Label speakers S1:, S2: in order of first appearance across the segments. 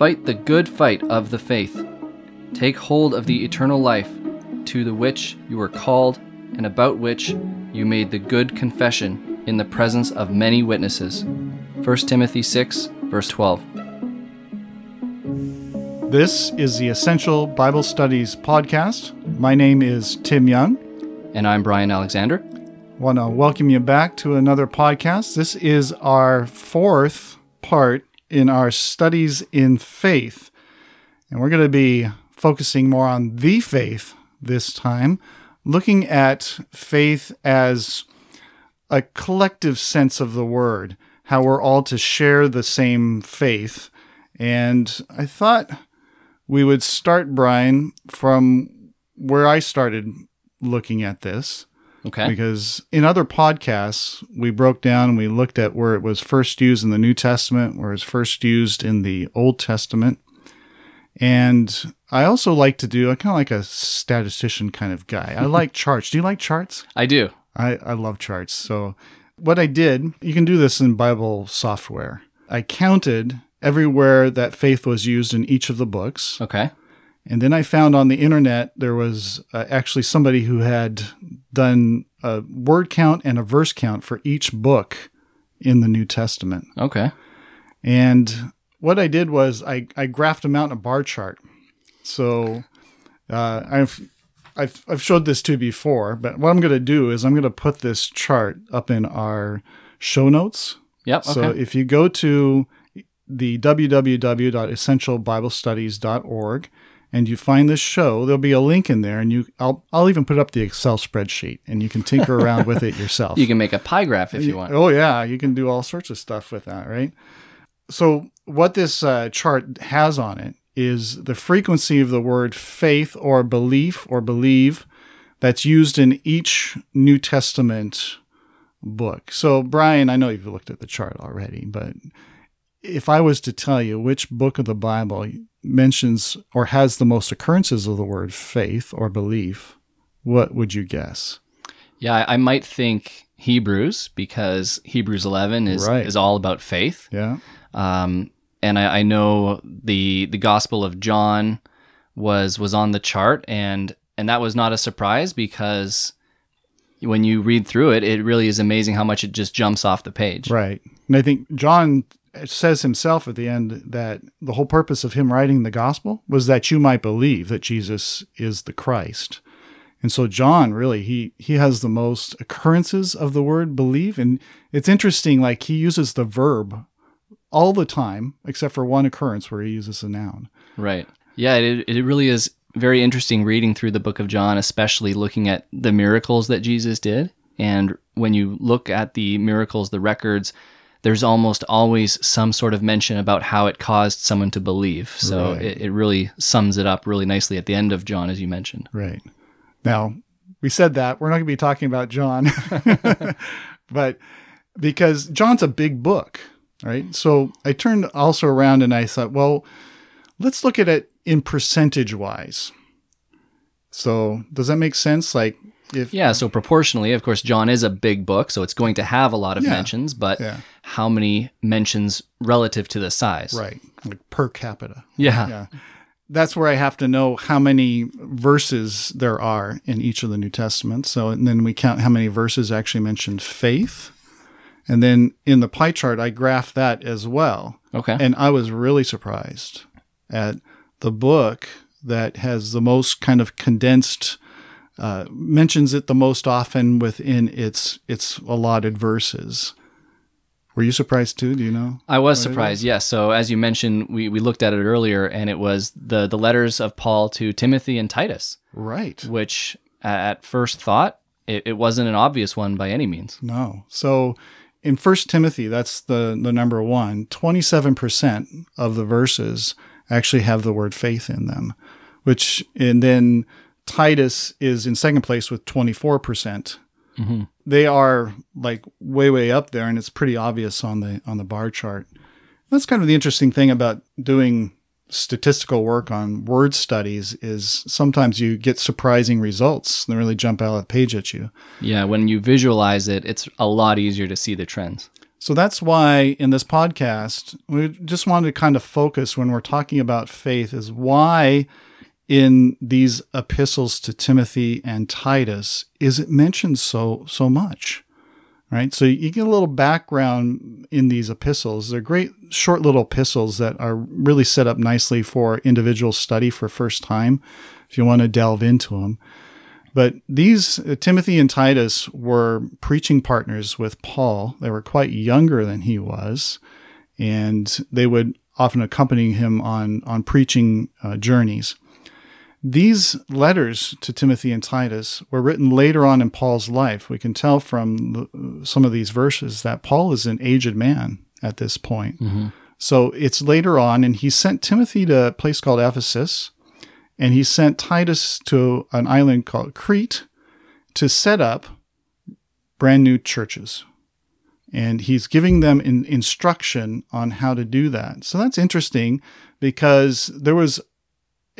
S1: Fight the good fight of the faith. Take hold of the eternal life, to the which you were called, and about which you made the good confession in the presence of many witnesses. 1 Timothy 6, verse 12.
S2: This is the Essential Bible Studies podcast. My name is Tim Young.
S1: And I'm Brian Alexander.
S2: Want to welcome you back to another podcast. This is our fourth part in our studies in faith. And we're going to be focusing more on the faith this time, looking at faith as a collective sense of the word, how we're all to share the same faith. And I thought we would start, Brian, from where I started looking at this.
S1: Okay.
S2: Because in other podcasts, we broke down and we looked at where it was first used in the New Testament, where it's first used in the Old Testament. And I also like to do, I kind of like a statistician kind of guy. I like charts. Do you like charts?
S1: I do.
S2: I, I love charts. So what I did, you can do this in Bible software. I counted everywhere that faith was used in each of the books.
S1: Okay.
S2: And then I found on the internet there was uh, actually somebody who had done a word count and a verse count for each book in the New Testament.
S1: Okay.
S2: And what I did was I, I graphed them out in a bar chart. So uh, I've, I've I've showed this to you before, but what I'm going to do is I'm going to put this chart up in our show notes.
S1: Yep.
S2: So
S1: Okay.
S2: if you go to the www.essentialbiblestudies.org and you find this show, there'll be a link in there, and you I'll I'll even put up the Excel spreadsheet, and you can tinker around with it yourself.
S1: you can make a pie graph if you want.
S2: Oh yeah, you can do all sorts of stuff with that, right? So what this uh, chart has on it is the frequency of the word faith or belief or believe that's used in each New Testament book. So Brian, I know you've looked at the chart already, but if I was to tell you which book of the Bible mentions or has the most occurrences of the word faith or belief, what would you guess?
S1: Yeah, I, might think Hebrews because Hebrews 11 is
S2: Right.
S1: is all about faith.
S2: Yeah.
S1: Um, and I, I know the the Gospel of John was was on the chart, and and that was not a surprise because when you read through it, it really is amazing how much it just jumps off the page.
S2: Right. And I think John says himself at the end that the whole purpose of him writing the gospel was that you might believe that Jesus is the Christ. And so John really he he has the most occurrences of the word believe and it's interesting like he uses the verb all the time except for one occurrence where he uses a noun.
S1: Right. Yeah, it, it really is very interesting reading through the book of John, especially looking at the miracles that Jesus did. And when you look at the miracles, the records, there's almost always some sort of mention about how it caused someone to believe. So
S2: Right.
S1: it, it really sums it up really nicely at the end of John, as you mentioned.
S2: Right. Now, we said that. We're not going to be talking about John, but because John's a big book, right? So I turned also around and I thought, well, let's look at it in percentage wise. So does that make sense? Like, if
S1: Yeah, so proportionally, of course, John is a big book, so it's going to have a lot of
S2: Yeah.
S1: mentions, but
S2: Yeah.
S1: how many mentions relative to the size?
S2: right, like per capita.
S1: Yeah.
S2: Yeah. That's where I have to know how many verses there are in each of the New Testaments. So, and then we count how many verses actually mention faith. And then in the pie chart, I graph that as well.
S1: Okay.
S2: And I was really surprised at the book that has the most kind of condensed, uh, mentions it the most often within its its allotted verses. Were you surprised too? Do you know?
S1: I was surprised, yes. So as you mentioned, we, we looked at it earlier, and it was the the letters of Paul to Timothy and Titus,
S2: Right.
S1: which at first thought it, it wasn't an obvious one by any means.
S2: No. So in First Timothy, that's the the number one. Twenty seven percent of the verses actually have the word faith in them, which and then Titus is in second place with twenty four percent. Mm-hmm. They are like way way up there, and it's pretty obvious on the on the bar chart. That's kind of the interesting thing about doing statistical work on word studies is sometimes you get surprising results that really jump out of the page at you.
S1: Yeah, when you visualize it, it's a lot easier to see the trends.
S2: So that's why in this podcast, we just wanted to kind of focus when we're talking about faith is why in these epistles to Timothy and Titus is it mentioned so so much. Right? So you get a little background in these epistles. They're great short little epistles that are really set up nicely for individual study for first time if you want to delve into them. But these, uh, Timothy and Titus, were preaching partners with Paul. They were quite younger than he was, and they would often accompany him on, on preaching uh, journeys. These letters to Timothy and Titus were written later on in Paul's life. We can tell from the, some of these verses that Paul is an aged man at this point. Mm-hmm. So it's later on, and he sent Timothy to a place called Ephesus and he sent Titus to an island called Crete to set up brand new churches. And he's giving them in instruction on how to do that. So that's interesting because there was,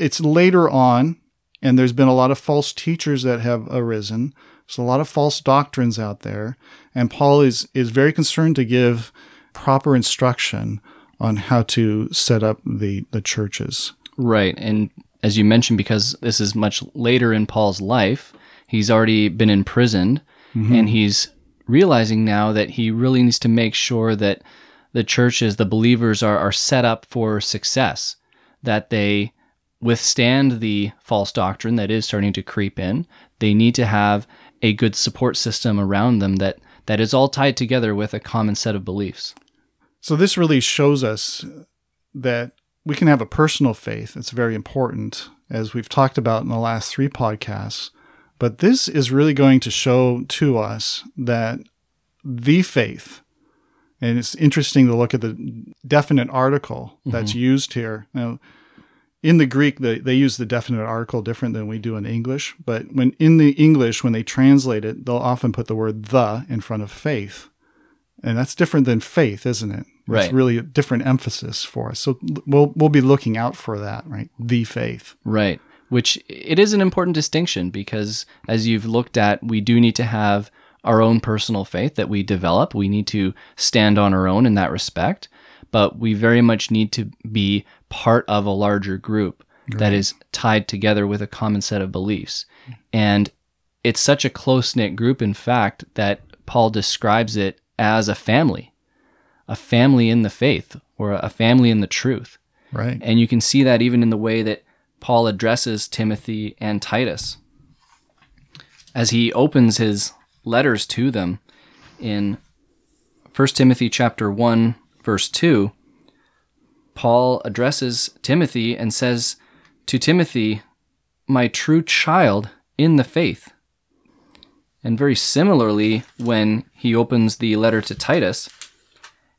S2: it's later on, and there's been a lot of false teachers that have arisen. There's a lot of false doctrines out there. And Paul is, is very concerned to give proper instruction on how to set up the, the churches.
S1: Right. And as you mentioned, because this is much later in Paul's life, he's already been imprisoned mm-hmm. and he's realizing now that he really needs to make sure that the churches, the believers are, are set up for success, that they withstand the false doctrine that is starting to creep in. They need to have a good support system around them that, that is all tied together with a common set of beliefs.
S2: So this really shows us that we can have a personal faith. It's very important, as we've talked about in the last three podcasts. But this is really going to show to us that the faith, and it's interesting to look at the definite article that's mm-hmm. used here. Now, in the Greek, they, they use the definite article different than we do in English. But when in the English, when they translate it, they'll often put the word the in front of faith. And that's different than faith, isn't it? Right. It's really a different emphasis for us. So we'll we'll be looking out for that, right? The faith.
S1: Right. Which it is an important distinction because as you've looked at, we do need to have our own personal faith that we develop. We need to stand on our own in that respect, but we very much need to be part of a larger group right. that is tied together with a common set of beliefs. And it's such a close knit group, in fact, that Paul describes it as a family a family in the faith or a family in the truth.
S2: Right.
S1: And you can see that even in the way that Paul addresses Timothy and Titus. As he opens his letters to them in 1 Timothy chapter 1 verse 2, Paul addresses Timothy and says to Timothy, "My true child in the faith." And very similarly, when he opens the letter to Titus,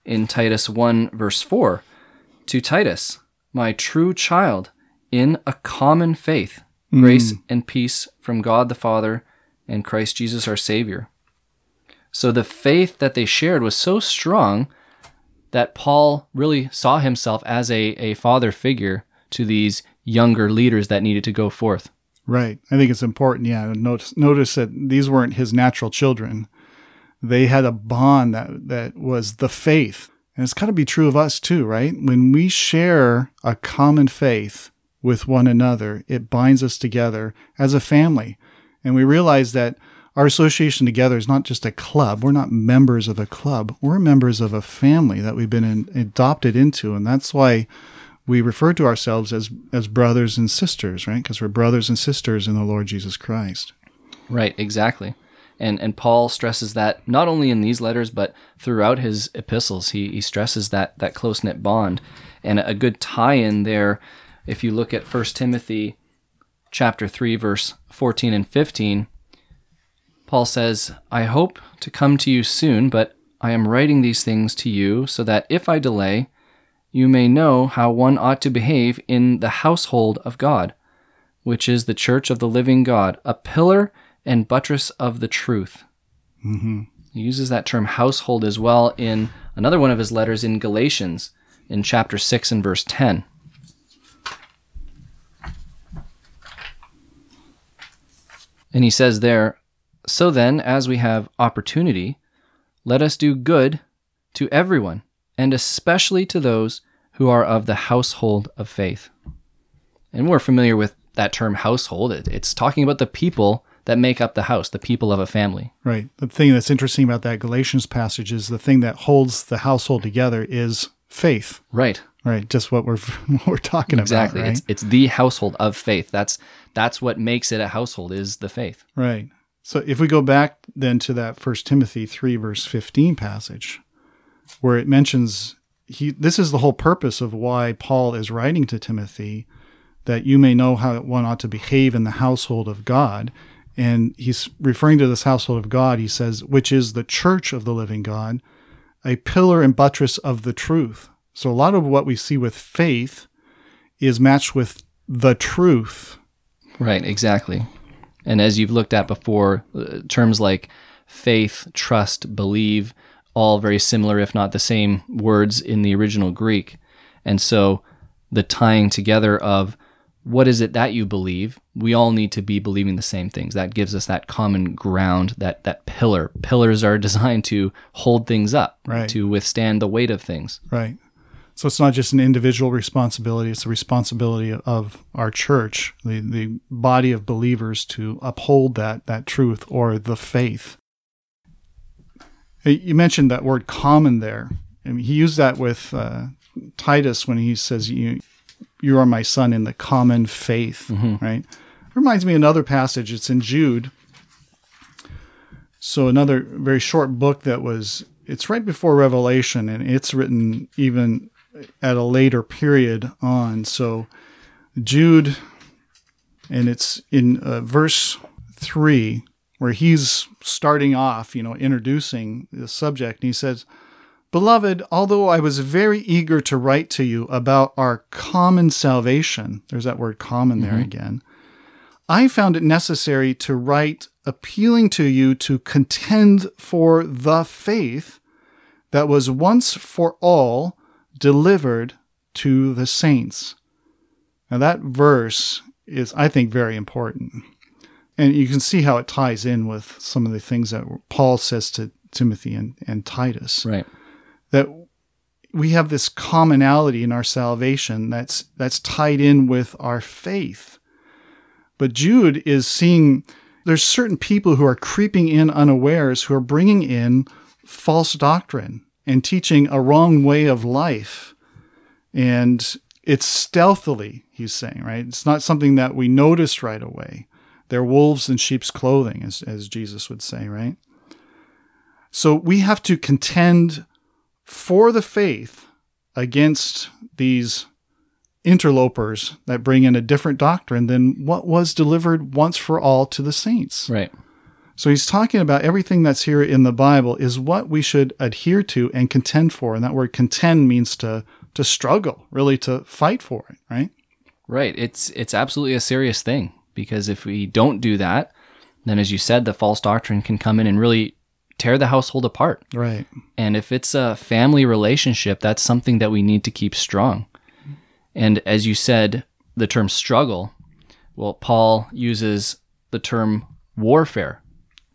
S1: in Titus 1, verse 4 To Titus, my true child, in a common faith, mm. grace and peace from God the Father and Christ Jesus our Savior. So the faith that they shared was so strong that Paul really saw himself as a, a father figure to these younger leaders that needed to go forth.
S2: Right. I think it's important, yeah. Notice, notice that these weren't his natural children they had a bond that, that was the faith. And it's got to be true of us too, right? When we share a common faith with one another, it binds us together as a family. And we realize that our association together is not just a club. We're not members of a club. We're members of a family that we've been in, adopted into. And that's why we refer to ourselves as, as brothers and sisters, right? Because we're brothers and sisters in the Lord Jesus Christ.
S1: Right, exactly. And, and Paul stresses that not only in these letters, but throughout his epistles. He, he stresses that, that close knit bond. And a good tie in there, if you look at 1 Timothy chapter 3, verse 14 and 15, Paul says, I hope to come to you soon, but I am writing these things to you so that if I delay, you may know how one ought to behave in the household of God, which is the church of the living God, a pillar and buttress of the truth. Mm-hmm. He uses that term household as well in another one of his letters in Galatians in chapter 6 and verse 10. And he says there, So then, as we have opportunity, let us do good to everyone, and especially to those who are of the household of faith. And we're familiar with that term household. It's talking about the people that make up the house, the people of a family.
S2: Right. The thing that's interesting about that Galatians passage is the thing that holds the household together is faith.
S1: Right.
S2: Right. Just what we're what we're talking
S1: Exactly.
S2: about. Right.
S1: It's it's the household of faith. That's that's what makes it a household is the faith.
S2: Right. So if we go back then to that First Timothy three verse fifteen passage, where it mentions he this is the whole purpose of why Paul is writing to Timothy, that you may know how one ought to behave in the household of God. And he's referring to this household of God, he says, which is the church of the living God, a pillar and buttress of the truth. So a lot of what we see with faith is matched with the truth.
S1: Right, exactly. And as you've looked at before, uh, terms like faith, trust, believe, all very similar, if not the same words in the original Greek. And so the tying together of what is it that you believe, we all need to be believing the same things. That gives us that common ground, that, that pillar. Pillars are designed to hold things up,
S2: Right.
S1: to withstand the weight of things.
S2: Right. So it's not just an individual responsibility, it's the responsibility of our church, the, the body of believers to uphold that, that truth or the faith. You mentioned that word common there. I mean, he used that with uh, Titus when he says, you, you are my son in the common faith, right? Reminds me of another passage. It's in Jude. So another very short book that was it's right before Revelation and it's written even at a later period on. So Jude and it's in uh, verse 3 where he's starting off, you know, introducing the subject and he says, Beloved, although I was very eager to write to you about our common salvation, there's that word common there again, I found it necessary to write appealing to you to contend for the faith that was once for all delivered to the saints. Now, that verse is, I think, very important. And you can see how it ties in with some of the things that Paul says to Timothy and, and Titus
S1: Right.
S2: that we have this commonality in our salvation that's that's tied in with our faith. But Jude is seeing there's certain people who are creeping in unawares who are bringing in false doctrine and teaching a wrong way of life. And it's stealthily, he's saying, right? It's not something that we notice right away. They're wolves in sheep's clothing, as, as Jesus would say, right? So we have to contend for the faith against these interlopers that bring in a different doctrine than what was delivered once for all to the saints.
S1: Right.
S2: So he's talking about everything that's here in the Bible is what we should adhere to and contend for. And that word contend means to to struggle, really to fight for it, right?
S1: Right. It's it's absolutely a serious thing because if we don't do that, then as you said, the false doctrine can come in and really tear the household apart.
S2: Right.
S1: And if it's a family relationship, that's something that we need to keep strong. And as you said, the term struggle, well, Paul uses the term warfare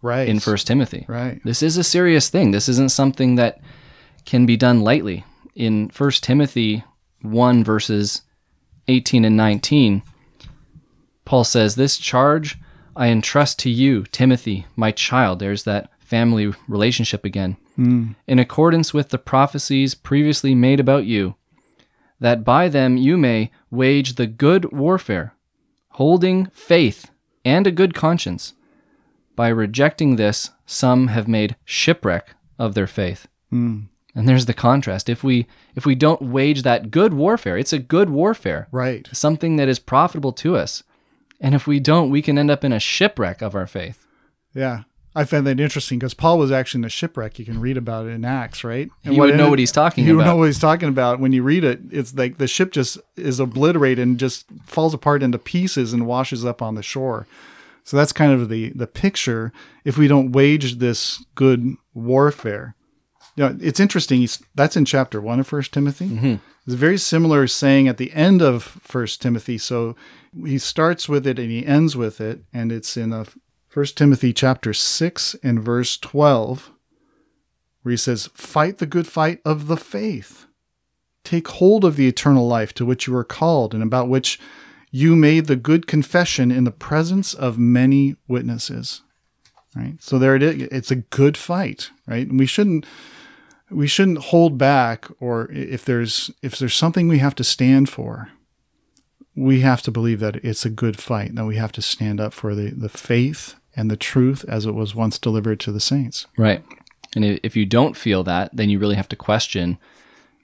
S2: Right.
S1: in First Timothy.
S2: Right.
S1: This is a serious thing. This isn't something that can be done lightly. In 1 Timothy 1, verses 18 and 19, Paul says, This charge I entrust to you, Timothy, my child. There's that family relationship again. Hmm. In accordance with the prophecies previously made about you, that by them you may wage the good warfare, holding faith and a good conscience. By rejecting this, some have made shipwreck of their faith. Hmm. And there's the contrast. If we if we don't wage that good warfare, it's a good warfare,
S2: Right.
S1: something that is profitable to us. And if we don't, we can end up in a shipwreck of our faith.
S2: Yeah. I found that interesting because Paul was actually in a shipwreck. You can read about it in Acts, right?
S1: You would know
S2: ended-
S1: what he's talking
S2: you
S1: about.
S2: know what he's talking about when you read it. It's like the ship just is obliterated and just falls apart into pieces and washes up on the shore. So that's kind of the the picture. If we don't wage this good warfare, you know, it's interesting. That's in chapter one of First Timothy. Mm-hmm. It's a very similar saying at the end of First Timothy. So he starts with it and he ends with it, and it's in a First Timothy chapter six and verse twelve, where he says, Fight the good fight of the faith. Take hold of the eternal life to which you were called and about which you made the good confession in the presence of many witnesses. Right? So there it is. It's a good fight, right? And we shouldn't we shouldn't hold back or if there's if there's something we have to stand for, we have to believe that it's a good fight. That we have to stand up for the, the faith and the truth as it was once delivered to the saints.
S1: Right. And if you don't feel that, then you really have to question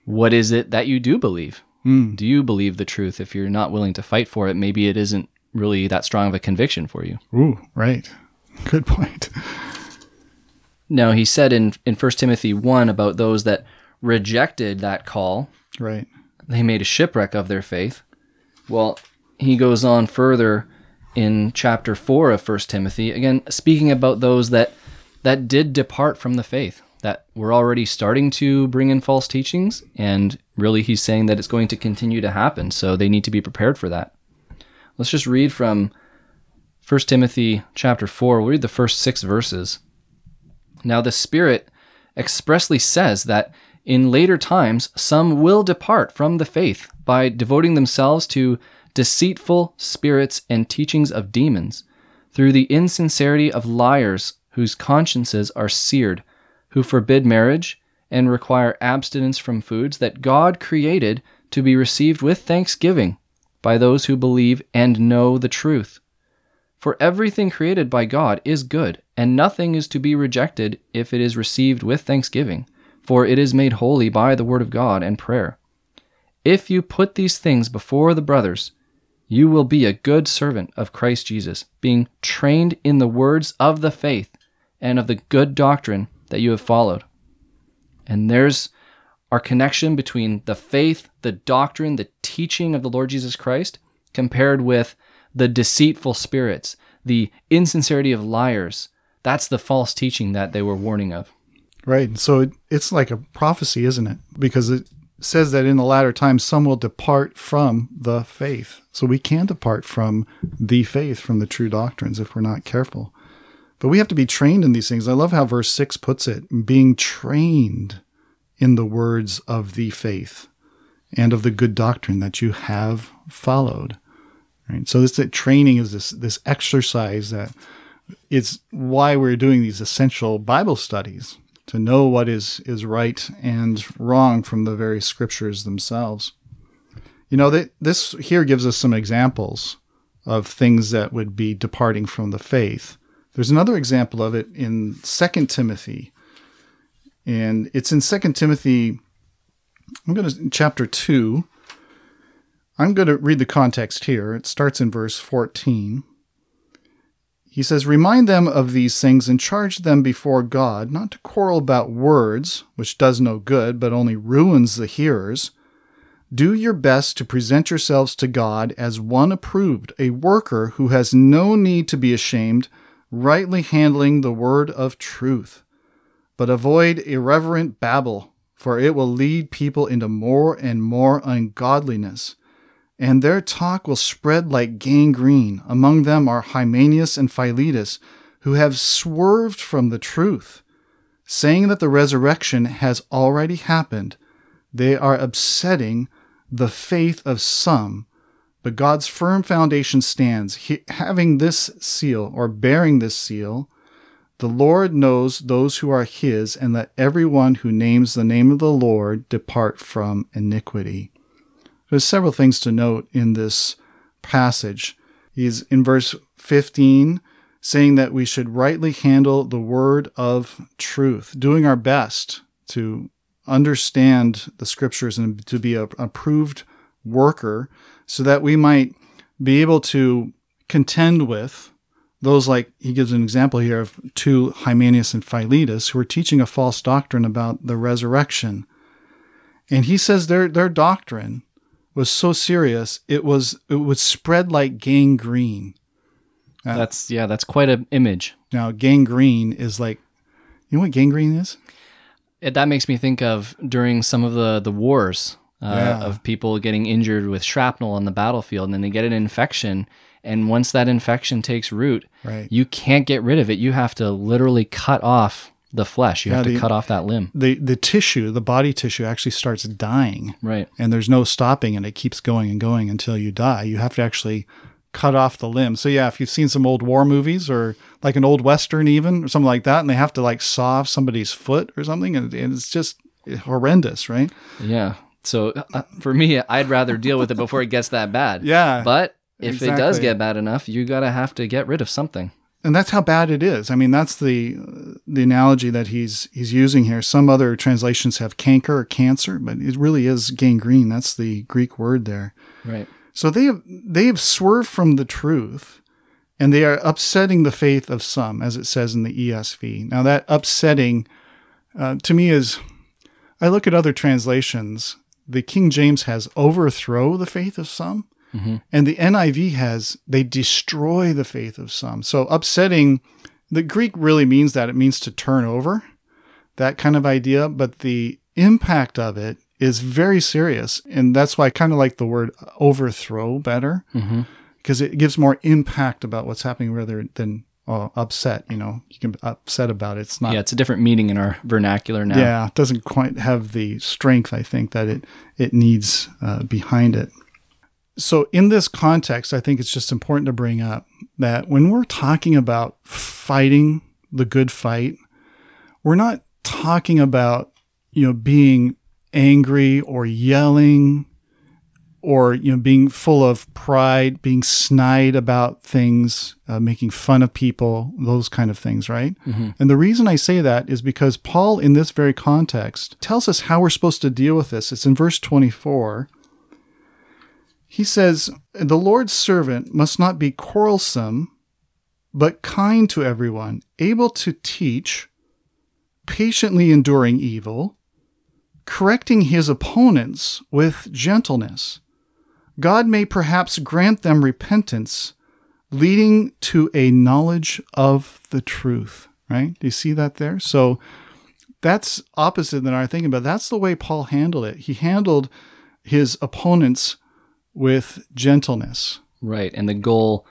S1: what is it that you do believe? Mm. Do you believe the truth? If you're not willing to fight for it, maybe it isn't really that strong of a conviction for you.
S2: Ooh, right. Good point.
S1: Now, he said in, in 1 Timothy 1 about those that rejected that call.
S2: Right.
S1: They made a shipwreck of their faith. Well, he goes on further in chapter 4 of 1 Timothy, again, speaking about those that, that did depart from the faith that we're already starting to bring in false teachings, and really he's saying that it's going to continue to happen, so they need to be prepared for that. Let's just read from 1 Timothy chapter 4. We'll read the first six verses. Now, the Spirit expressly says that in later times some will depart from the faith by devoting themselves to deceitful spirits and teachings of demons, through the insincerity of liars whose consciences are seared who forbid marriage and require abstinence from foods that God created to be received with thanksgiving by those who believe and know the truth. For everything created by God is good, and nothing is to be rejected if it is received with thanksgiving, for it is made holy by the word of God and prayer. If you put these things before the brothers, you will be a good servant of Christ Jesus, being trained in the words of the faith and of the good doctrine that you have followed. And there's our connection between the faith, the doctrine, the teaching of the Lord Jesus Christ, compared with the deceitful spirits, the insincerity of liars. That's the false teaching that they were warning of.
S2: Right. So it, it's like a prophecy, isn't it? Because it says that in the latter times some will depart from the faith. So we can depart from the faith, from the true doctrines, if we're not careful. But we have to be trained in these things. I love how verse 6 puts it being trained in the words of the faith and of the good doctrine that you have followed. Right? So this training is this this exercise that it's why we're doing these essential Bible studies to know what is is right and wrong from the very scriptures themselves. You know, they, this here gives us some examples of things that would be departing from the faith. There's another example of it in Second Timothy. And it's in Second Timothy, I'm going to, chapter 2. I'm going to read the context here. It starts in verse 14. He says, Remind them of these things and charge them before God not to quarrel about words, which does no good, but only ruins the hearers. Do your best to present yourselves to God as one approved, a worker who has no need to be ashamed rightly handling the word of truth. But avoid irreverent babble, for it will lead people into more and more ungodliness. And their talk will spread like gangrene. Among them are Hymenaeus and Philetus, who have swerved from the truth, saying that the resurrection has already happened. They are upsetting the faith of some but God's firm foundation stands. He, having this seal, or bearing this seal, the Lord knows those who are his, and let everyone who names the name of the Lord depart from iniquity. There's several things to note in this passage. He's in verse 15 saying that we should rightly handle the word of truth, doing our best to understand the scriptures and to be a approved worker so that we might be able to contend with those like he gives an example here of two Hymenaeus and Philetus who are teaching a false doctrine about the resurrection. And he says their their doctrine was so serious it was it would spread like gangrene.
S1: Uh, that's yeah, that's quite an image.
S2: Now gangrene is like you know what gangrene is?
S1: It, that makes me think of during some of the the wars uh, yeah. of people getting injured with shrapnel on the battlefield, and then they get an infection. And once that infection takes root,
S2: right.
S1: you can't get rid of it. You have to literally cut off the flesh. You have to
S2: the-
S1: cut off that limb.
S2: The the tissue, the body tissue actually starts dying
S1: Right.
S2: and there's no stopping and it keeps going and going until you die. You have to actually cut off the limb. So yeah, if you've seen some old war movies or like an old western even or something like that and they have to like saw off somebody's foot or something and, and it's just horrendous, right?
S1: Yeah. So uh, for me, I'd rather deal with it before it gets that bad.
S2: Yeah.
S1: But if it does get bad enough, you gotta have to get rid of something.
S2: and that's how bad it is. I mean, that's the the analogy that he's he's using here. Some other translations have canker or cancer, but it really is gangrene. That's the Greek word there.
S1: Right.
S2: So they have they have swerved from the truth, and they are upsetting the faith of some, as it says in the ESV. Now that upsetting, uh, to me, is I look at other translations. The King James has overthrow the faith of some, mm-hmm. and the NIV has they destroy the faith of some. So upsetting, the Greek really means that it means to turn over, that kind of idea. But the impact of it is very serious, and that's why I kind of like the word overthrow better mm-hmm. because it gives more impact about what's happening rather than uh, upset. You know, you can be upset about it. It's not
S1: Yeah, it's a different meaning in our vernacular now.
S2: yeah, it doesn't quite have the strength I think that it it needs uh, behind it. So in this context, I think it's just important to bring up that when we're talking about fighting the good fight, we're not talking about you know being angry or yelling or you know being full of pride, being snide about things, uh, making fun of people, those kind of things, right? And the reason I say that is because Paul, in this very context, tells us how we're supposed to deal with this. It's in verse twenty-four. He says, "The Lord's servant must not be quarrelsome, but kind to everyone, able to teach, patiently enduring evil." correcting his opponents with gentleness. God may perhaps grant them repentance, leading to a knowledge of the truth. Right? Do you see that there? So that's opposite than our thinking, but that's the way Paul handled it. He handled his opponents with gentleness.
S1: Right. And the goal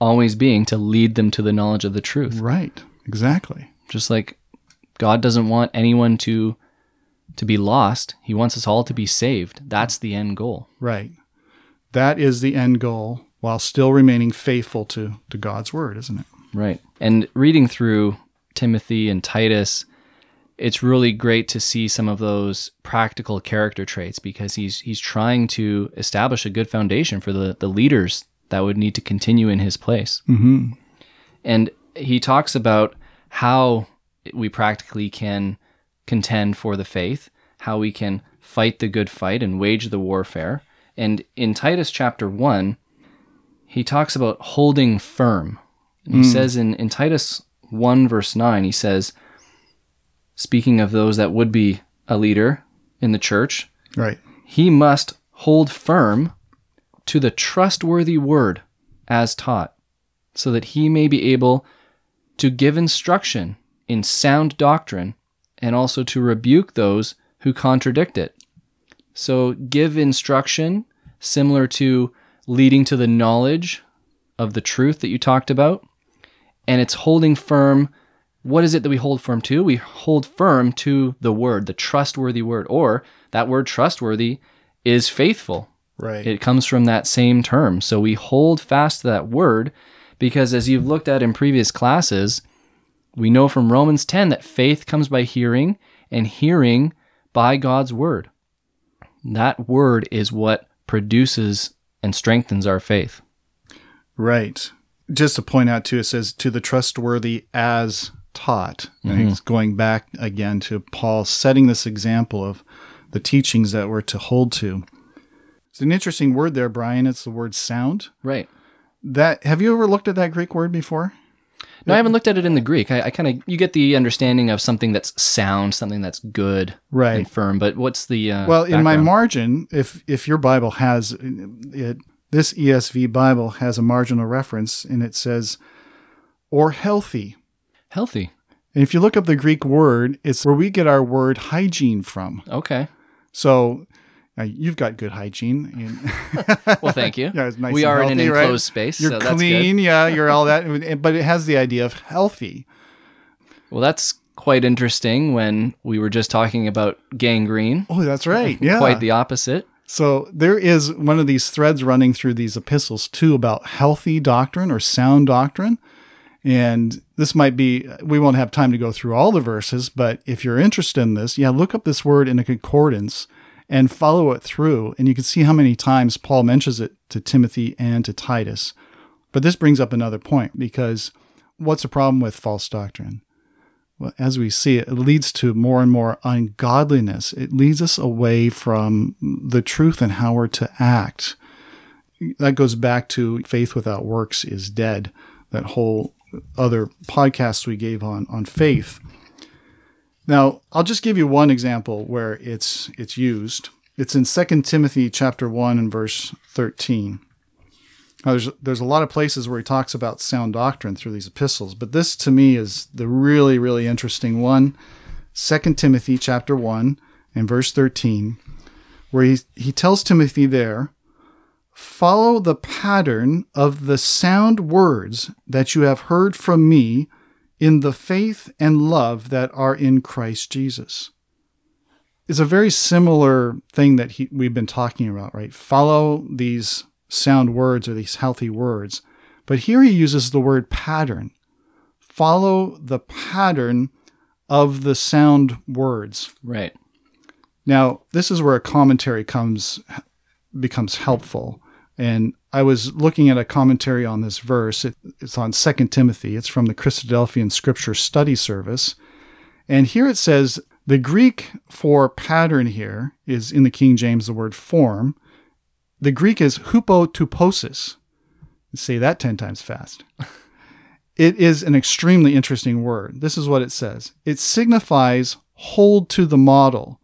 S1: always being to lead them to the knowledge of the truth.
S2: Right. Exactly.
S1: Just like God doesn't want anyone to to be lost. He wants us all to be saved. That's the end goal.
S2: Right. That is the end goal while still remaining faithful to, to God's word, isn't it?
S1: Right. And reading through Timothy and Titus, it's really great to see some of those practical character traits because he's he's trying to establish a good foundation for the, the leaders that would need to continue in his place.
S2: Mm-hmm.
S1: And he talks about how we practically can contend for the faith, how we can fight the good fight and wage the warfare. And in Titus chapter 1, he talks about holding firm. And he hmm. says in, in Titus 1, verse 9, he says, speaking of those that would be a leader in the church,
S2: Right.
S1: he must hold firm to the trustworthy word as taught, so that he may be able to give instruction in sound doctrine and also to rebuke those who contradict it. So, give instruction similar to leading to the knowledge of the truth that you talked about. And it's holding firm. What is it that we hold firm to? We hold firm to the word, the trustworthy word, or that word trustworthy is faithful.
S2: Right.
S1: It comes from that same term. So we hold fast to that word because, as you've looked at in previous classes, we know from Romans 10 that faith comes by hearing and hearing by God's word. That word is what produces and strengthens our faith.
S2: Right. Just to point out too, it says to the trustworthy as taught. And mm-hmm. it's going back again to Paul setting this example of the teachings that we're to hold to. It's an interesting word there, Brian. It's the word sound.
S1: Right.
S2: That have you ever looked at that Greek word before?
S1: No, I haven't looked at it in the Greek. I, I kind of you get the understanding of something that's sound, something that's good
S2: Right.
S1: and firm. But what's the uh,
S2: Well, in my
S1: background?
S2: margin, if if your Bible has it, this ESV Bible has a marginal reference, and it says, "or healthy."
S1: healthy?
S2: And if you look up the Greek word, it's where we get our word hygiene from.
S1: Okay.
S2: So uh, you've got good hygiene.
S1: Well, thank you.
S2: Yeah, it's nice
S1: we are in an
S2: healthy, right?
S1: enclosed space,
S2: You're
S1: so that's
S2: clean, yeah, you're all that, but it has the idea of healthy.
S1: Well, that's quite interesting when we were just talking about gangrene.
S2: Oh, that's right. Yeah.
S1: Quite the opposite.
S2: So there is one of these threads running through these epistles too about healthy doctrine or sound doctrine. And this might be, we won't have time to go through all the verses, but if you're interested in this, yeah, look up this word in a concordance and follow it through. And you can see how many times Paul mentions it to Timothy and to Titus. But this brings up another point because what's the problem with false doctrine? Well, as we see it, leads to more and more ungodliness. It leads us away from the truth and how we're to act. That goes back to faith without works is dead. That whole other podcast we gave on on faith. Now, I'll just give you one example where it's it's used. It's in 2 Timothy chapter 1 and verse 13. Now, there's there's a lot of places where he talks about sound doctrine through these epistles, but this to me is the really really interesting one. 2 Timothy chapter 1 and verse 13, where he, he tells Timothy there, follow the pattern of the sound words that you have heard from me in the faith and love that are in Christ Jesus. It's a very similar thing that he, we've been talking about, right? Follow these sound words or these healthy words. But here he uses the word pattern. Follow the pattern of the sound words.
S1: Right.
S2: Now, this is where a commentary comes becomes helpful. And I was looking at a commentary on this verse. It, it's on 2 Timothy. It's from the Christadelphian Scripture Study Service. And here it says the Greek for pattern here is in the King James the word form. The Greek is hupotuposis. Say that 10 times fast. it is an extremely interesting word. This is what it says it signifies hold to the model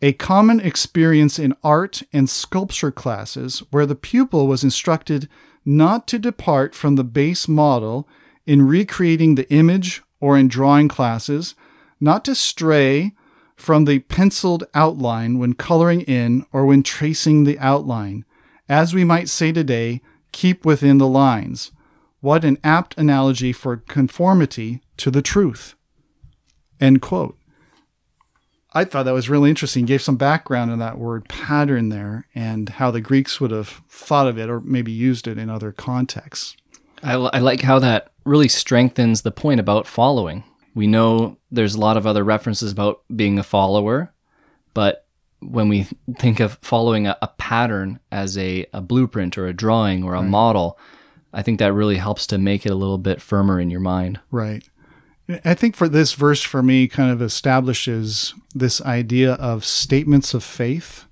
S2: a common experience in art and sculpture classes where the pupil was instructed not to depart from the base model in recreating the image or in drawing classes, not to stray from the penciled outline when coloring in or when tracing the outline. As we might say today, keep within the lines. What an apt analogy for conformity to the truth. End quote. I thought that was really interesting. Gave some background in that word pattern there and how the Greeks would have thought of it or maybe used it in other contexts.
S1: I, I like how that really strengthens the point about following. We know there's a lot of other references about being a follower, but when we think of following a, a pattern as a, a, blueprint or a drawing or a right. model, I think that really helps to make it a little bit firmer in your mind.
S2: Right. I think for this verse for me kind of establishes this idea of statements of faith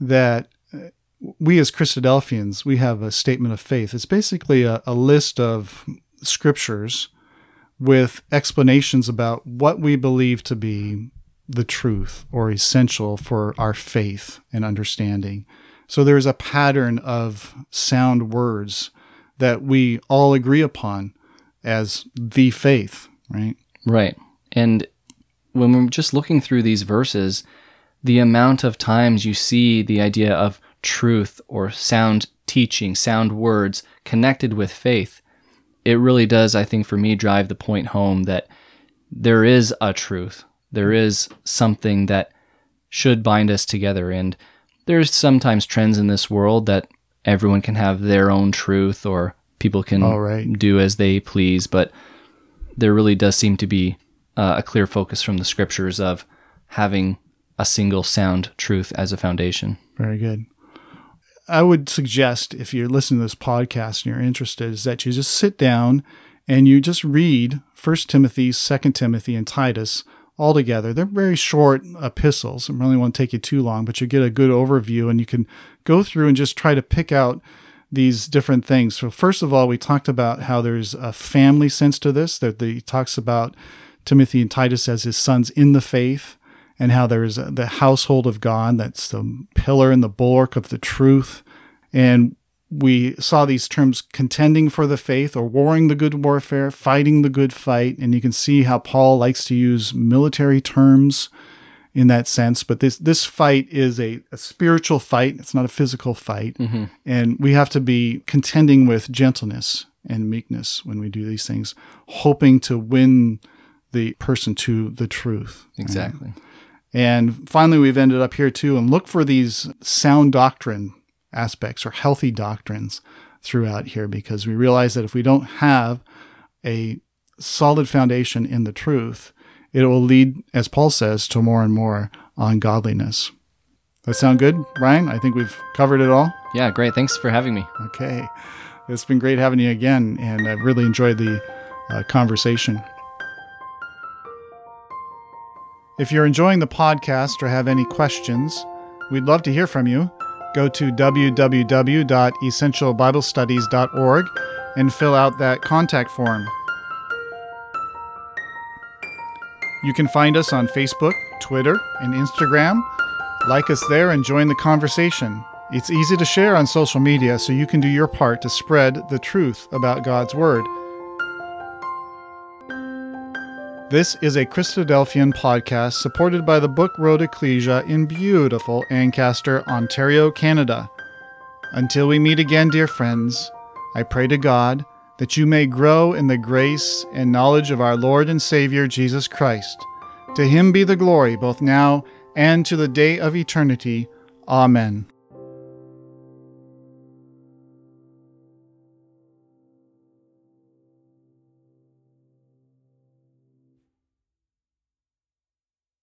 S2: that uh, we as Christadelphians, we have a statement of faith. It's basically a, a list of scriptures with explanations about what we believe to be the truth or essential for our faith and understanding. So there's a pattern of sound words that we all agree upon as the faith right?
S1: Right. And when we're just looking through these verses, the amount of times you see the idea of truth or sound teaching, sound words connected with faith, it really does, I think, for me, drive the point home that there is a truth. There is something that should bind us together. And there's sometimes trends in this world that everyone can have their own truth or people can right. do as they please. But there really does seem to be uh, a clear focus from the scriptures of having a single sound truth as a foundation.
S2: Very good. I would suggest if you're listening to this podcast and you're interested, is that you just sit down and you just read First Timothy, Second Timothy, and Titus all together. They're very short epistles. I really won't take you too long, but you get a good overview and you can go through and just try to pick out these different things. So, first of all, we talked about how there's a family sense to this, that he talks about Timothy and Titus as his sons in the faith, and how there's the household of God that's the pillar and the bulwark of the truth. And we saw these terms contending for the faith or warring the good warfare, fighting the good fight. And you can see how Paul likes to use military terms in that sense. But this this fight is a, a spiritual fight. It's not a physical fight, mm-hmm. and we have to be contending with gentleness and meekness when we do these things, hoping to win the person to the truth.
S1: Exactly.
S2: And finally, we've ended up here too and look for these sound doctrine aspects or healthy doctrines throughout here because we realize that if we don't have a solid foundation in the truth, it will lead, as Paul says, to more and more ungodliness. That sound good, Ryan? I think we've covered it all.
S1: Yeah, great. Thanks for having me.
S2: Okay. It's been great having you again, and I've really enjoyed the uh, conversation. If you're enjoying the podcast or have any questions, we'd love to hear from you. Go to www.essentialbiblestudies.org and fill out that contact form. You can find us on Facebook, Twitter, and Instagram. Like us there and join the conversation. It's easy to share on social media, so you can do your part to spread the truth about God's Word. This is a Christadelphian podcast supported by the Book Road Ecclesia in beautiful Ancaster, Ontario, Canada. Until we meet again, dear friends, I pray to God that you may grow in the grace and knowledge of our Lord and Savior Jesus Christ. To him be the glory both now and to the day of eternity. Amen.